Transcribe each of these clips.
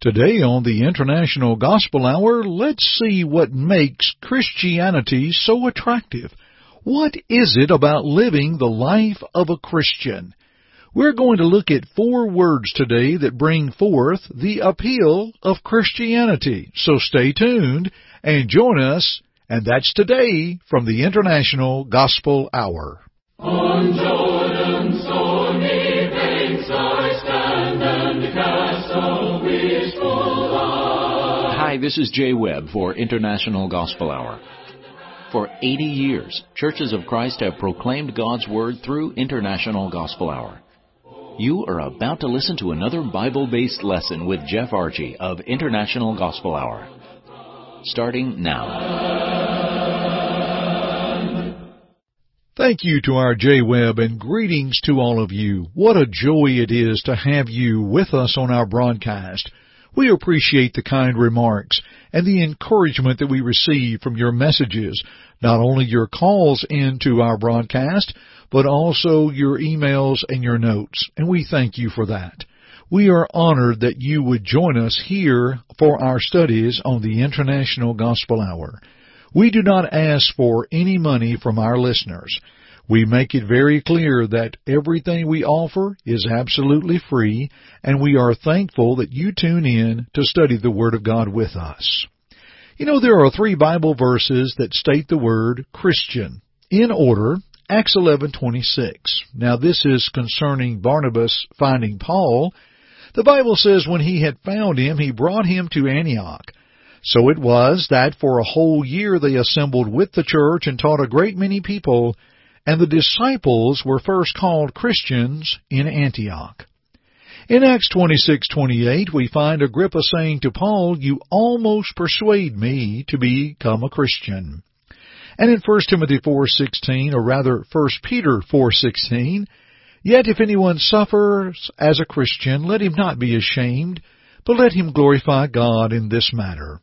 Today on the International Gospel Hour, let's see what makes Christianity so attractive. What is it about living the life of a Christian? We're going to look at four words today that bring forth the appeal of Christianity. So stay tuned and join us, and that's today from the International Gospel Hour. On Jordan's stormy banks I stand and cast. Hi, this is Jay Webb for International Gospel Hour. For 80 years, Churches of Christ have proclaimed God's Word through International Gospel Hour. You are about to listen to another Bible based lesson with Jeff Archey of International Gospel Hour. Starting now. Thank you to our Jay Webb and greetings to all of you. What a joy it is to have you with us on our broadcast. We appreciate the kind remarks and the encouragement that we receive from your messages, not only your calls into our broadcast, but also your emails and your notes, and we thank you for that. We are honored that you would join us here for our studies on the International Gospel Hour. We do not ask for any money from our listeners. We make it very clear that everything we offer is absolutely free, and we are thankful that you tune in to study the Word of God with us. You know, there are three Bible verses that state the word Christian. In order, Acts 11:26. Now this is concerning Barnabas finding Paul. The Bible says when he had found him, he brought him to Antioch. So it was that for a whole year they assembled with the church and taught a great many people, and the disciples were first called Christians in Antioch. In Acts 26:28 we find Agrippa saying to Paul, "You almost persuade me to become a Christian." And in 1 Timothy 4:16 or rather 1 Peter 4:16, "Yet if anyone suffers as a Christian, let him not be ashamed, but let him glorify God in this matter."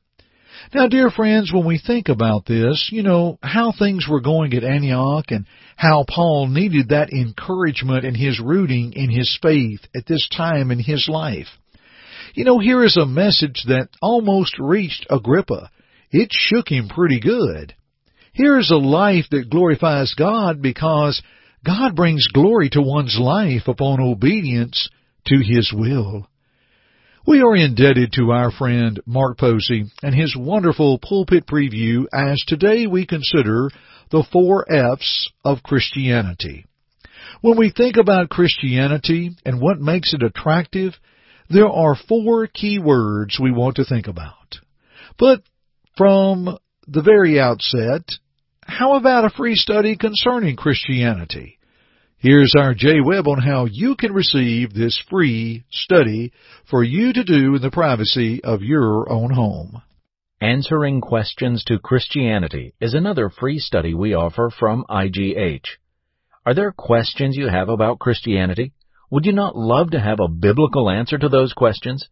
Now, dear friends, when we think about this, you know, how things were going at Antioch and how Paul needed that encouragement and his rooting in his faith at this time in his life. You know, here is a message that almost reached Agrippa. It shook him pretty good. Here is a life that glorifies God because God brings glory to one's life upon obedience to His will. We are indebted to our friend Mark Posey and his wonderful pulpit preview as today we consider the four F's of Christianity. When we think about Christianity and what makes it attractive, there are four key words we want to think about. But from the very outset, how about a free study concerning Christianity? Here's our Jay Webb on how you can receive this free study for you to do in the privacy of your own home. Answering Questions to Christianity is another free study we offer from IGH. Are there questions you have about Christianity? Would you not love to have a biblical answer to those questions?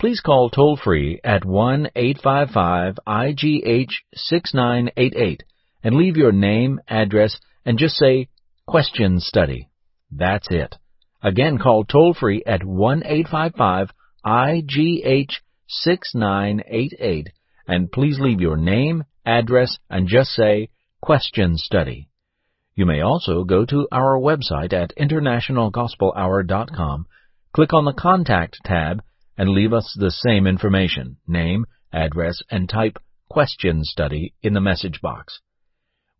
Please call toll free at 1 855 IGH 6988 and leave your name, address, and just say Question Study. That's it. Again, call toll free at 1-855-IGH-6988 and please leave your name, address, and just say Question Study. You may also go to our website at internationalgospelhour.com, click on the Contact tab, and leave us the same information, name, address, and type Question Study in the message box.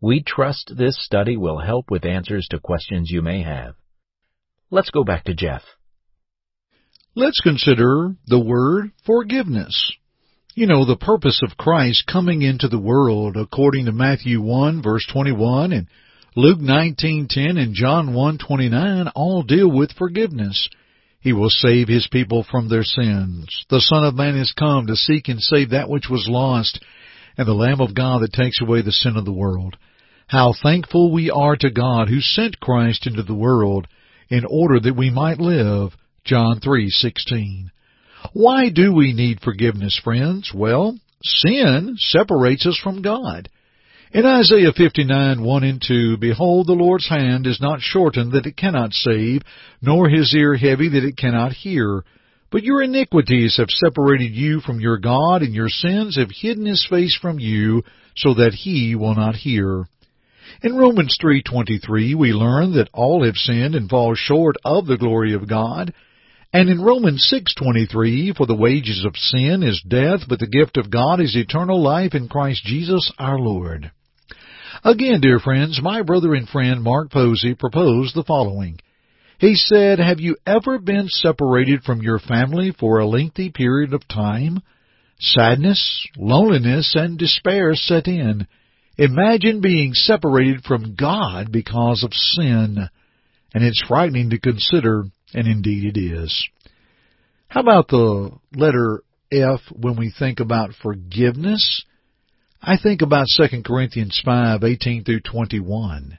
We trust this study will help with answers to questions you may have. Let's go back to Jeff. Let's consider the word forgiveness. You know, the purpose of Christ coming into the world according to Matthew 1 verse 21 and Luke 19:10 and John 1:29 all deal with forgiveness. He will save his people from their sins. The Son of Man is come to seek and save that which was lost, and the Lamb of God that takes away the sin of the world. How thankful we are to God who sent Christ into the world in order that we might live. John 3:16. Why do we need forgiveness, friends? Well, sin separates us from God. In Isaiah 59, 1 and 2, Behold, the Lord's hand is not shortened that it cannot save, nor his ear heavy that it cannot hear. But your iniquities have separated you from your God, and your sins have hidden his face from you, so that he will not hear. In Romans 3:23 we learn that all have sinned and fall short of the glory of God. And in Romans 6:23 for the wages of sin is death, but the gift of God is eternal life in Christ Jesus our Lord. Again, dear friends, my brother and friend Mark Posey proposed the following. He said, Have you ever been separated from your family for a lengthy period of time? Sadness, loneliness, and despair set in. Imagine being separated from God because of sin. And it's frightening to consider, and indeed it is. How about the letter F when we think about forgiveness? I think about 2 Corinthians 5:18 through 21.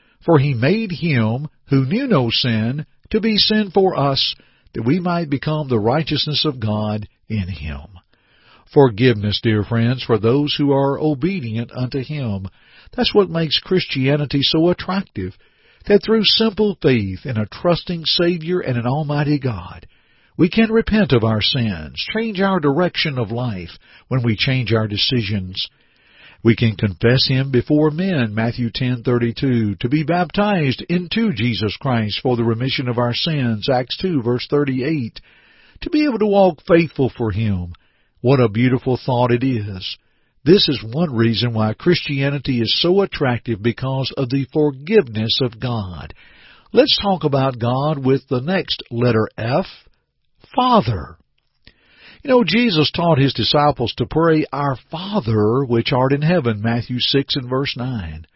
For he made him who knew no sin to be sin for us, that we might become the righteousness of God in him. Forgiveness, dear friends, for those who are obedient unto him. That's what makes Christianity so attractive, that through simple faith in a trusting Savior and an Almighty God, we can repent of our sins, change our direction of life when we change our decisions, we can confess him before men, Matthew 10:32, to be baptized into Jesus Christ for the remission of our sins, Acts 2 verse 38, to be able to walk faithful for him. What a beautiful thought it is. This is one reason why Christianity is so attractive because of the forgiveness of God. Let's talk about God with the next letter F, Father. You know, Jesus taught his disciples to pray, Our Father which art in heaven, Matthew 6 and verse 9.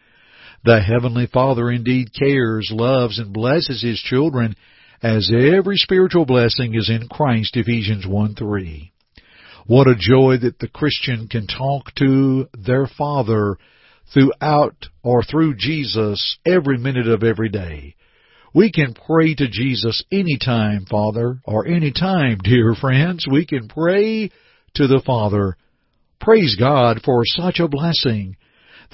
The Heavenly Father indeed cares, loves, and blesses His children, as every spiritual blessing is in Christ, Ephesians 1 3. What a joy that the Christian can talk to their Father throughout or through Jesus every minute of every day. We can pray to Jesus anytime, Father, or anytime, dear friends. We can pray to the Father. Praise God for such a blessing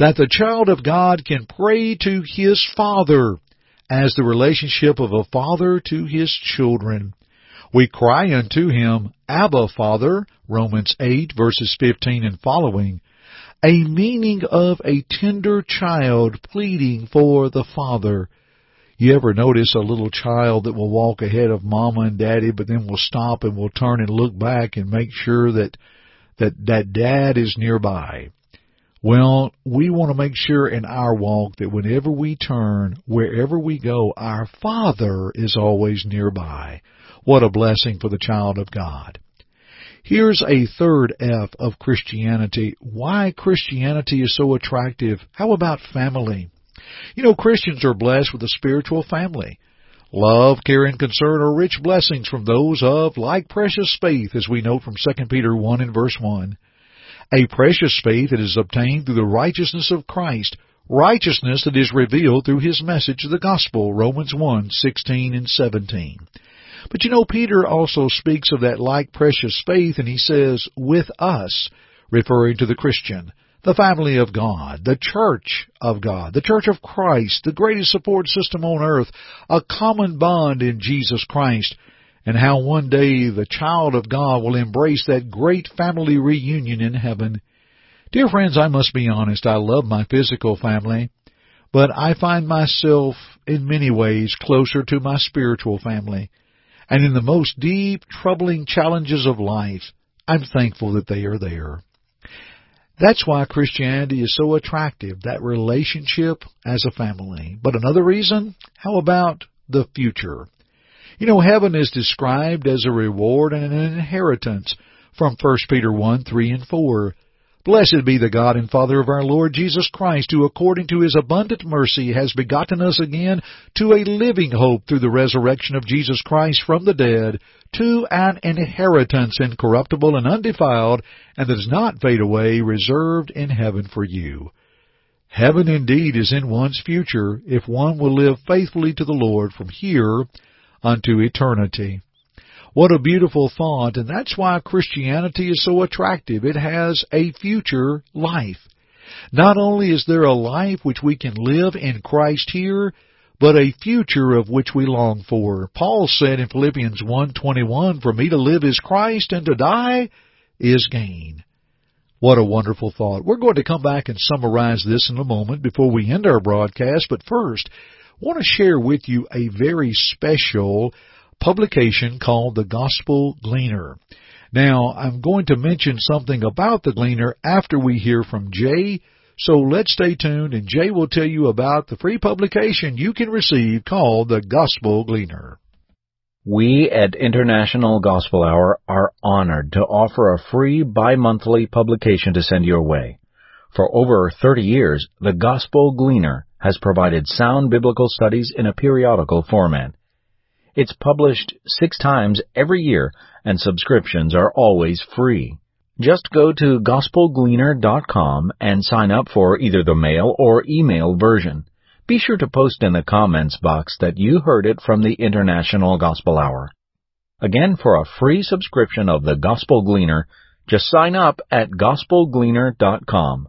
that the child of God can pray to his Father as the relationship of a father to his children. We cry unto him, Abba, Father, Romans 8 verses 15 and following, a meaning of a tender child pleading for the Father. You ever notice a little child that will walk ahead of mama and daddy, but then will stop and will turn and look back and make sure that that that dad is nearby? Well, we want to make sure in our walk that whenever we turn, wherever we go, our Father is always nearby. What a blessing for the child of God. Here's a third F of Christianity. Why Christianity is so attractive. How about family? You know, Christians are blessed with a spiritual family. Love, care, and concern are rich blessings from those of like precious faith, as we note from 2 Peter 1 and verse 1. A precious faith that is obtained through the righteousness of Christ, righteousness that is revealed through His message, of the gospel, Romans 1, 16 and 17. But you know, Peter also speaks of that like precious faith, and he says, with us, referring to the Christian the family of God, the church of God, the church of Christ, the greatest support system on earth, a common bond in Jesus Christ, and how one day the child of God will embrace that great family reunion in heaven. Dear friends, I must be honest, I love my physical family, but I find myself in many ways closer to my spiritual family. And in the most deep, troubling challenges of life, I'm thankful that they are there. That's why Christianity is so attractive, that relationship as a family. But another reason, how about the future? You know, heaven is described as a reward and an inheritance from 1 Peter 1, 3 and 4. Blessed be the God and Father of our Lord Jesus Christ, who according to his abundant mercy has begotten us again to a living hope through the resurrection of Jesus Christ from the dead, to an inheritance incorruptible and undefiled, and that does not fade away, reserved in heaven for you. Heaven indeed is in one's future if one will live faithfully to the Lord from here unto eternity. What a beautiful thought, and that's why Christianity is so attractive. It has a future life. Not only is there a life which we can live in Christ here, but a future of which we long for. Paul said in Philippians 1:21, "For me to live is Christ and to die is gain." What a wonderful thought. We're going to come back and summarize this in a moment before we end our broadcast, but first, I want to share with you a very special publication called the Gospel Gleaner. Now, I'm going to mention something about the Gleaner after we hear from Jay, so let's stay tuned and Jay will tell you about the free publication you can receive called the Gospel Gleaner. We at International Gospel Hour are honored to offer a free bi-monthly publication to send your way. For over 30 years, the Gospel Gleaner has provided sound biblical studies in a periodical format. It's published six times every year, and subscriptions are always free. Just go to gospelgleaner.com and sign up for either the mail or email version. Be sure to post in the comments box that you heard it from the International Gospel Hour. Again, for a free subscription of the Gospel Gleaner, just sign up at gospelgleaner.com.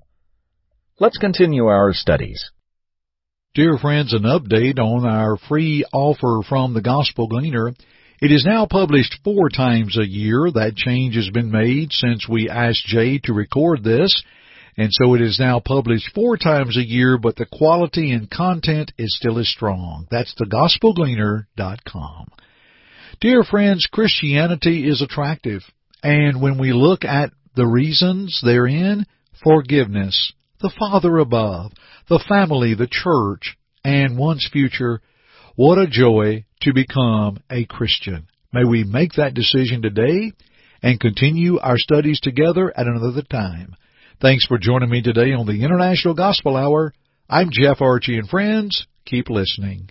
Let's continue our studies. Dear friends, an update on our free offer from the Gospel Gleaner. It is now published four times a year. That change has been made since we asked Jay to record this. And so it is now published four times a year, but the quality and content is still as strong. That's thegospelgleaner.com. Dear friends, Christianity is attractive. And when we look at the reasons therein, forgiveness, the Father above, the family, the church, and one's future, what a joy to become a Christian. May we make that decision today and continue our studies together at another time. Thanks for joining me today on the International Gospel Hour. I'm Jeff Archey and friends, keep listening.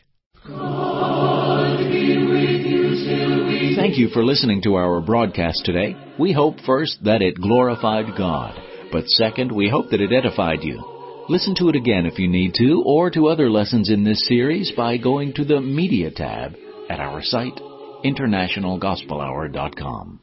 Thank you for listening to our broadcast today. We hope first that it glorified God, but second, we hope that it edified you. Listen to it again if you need to, or to other lessons in this series by going to the Media tab at our site, internationalgospelhour.com.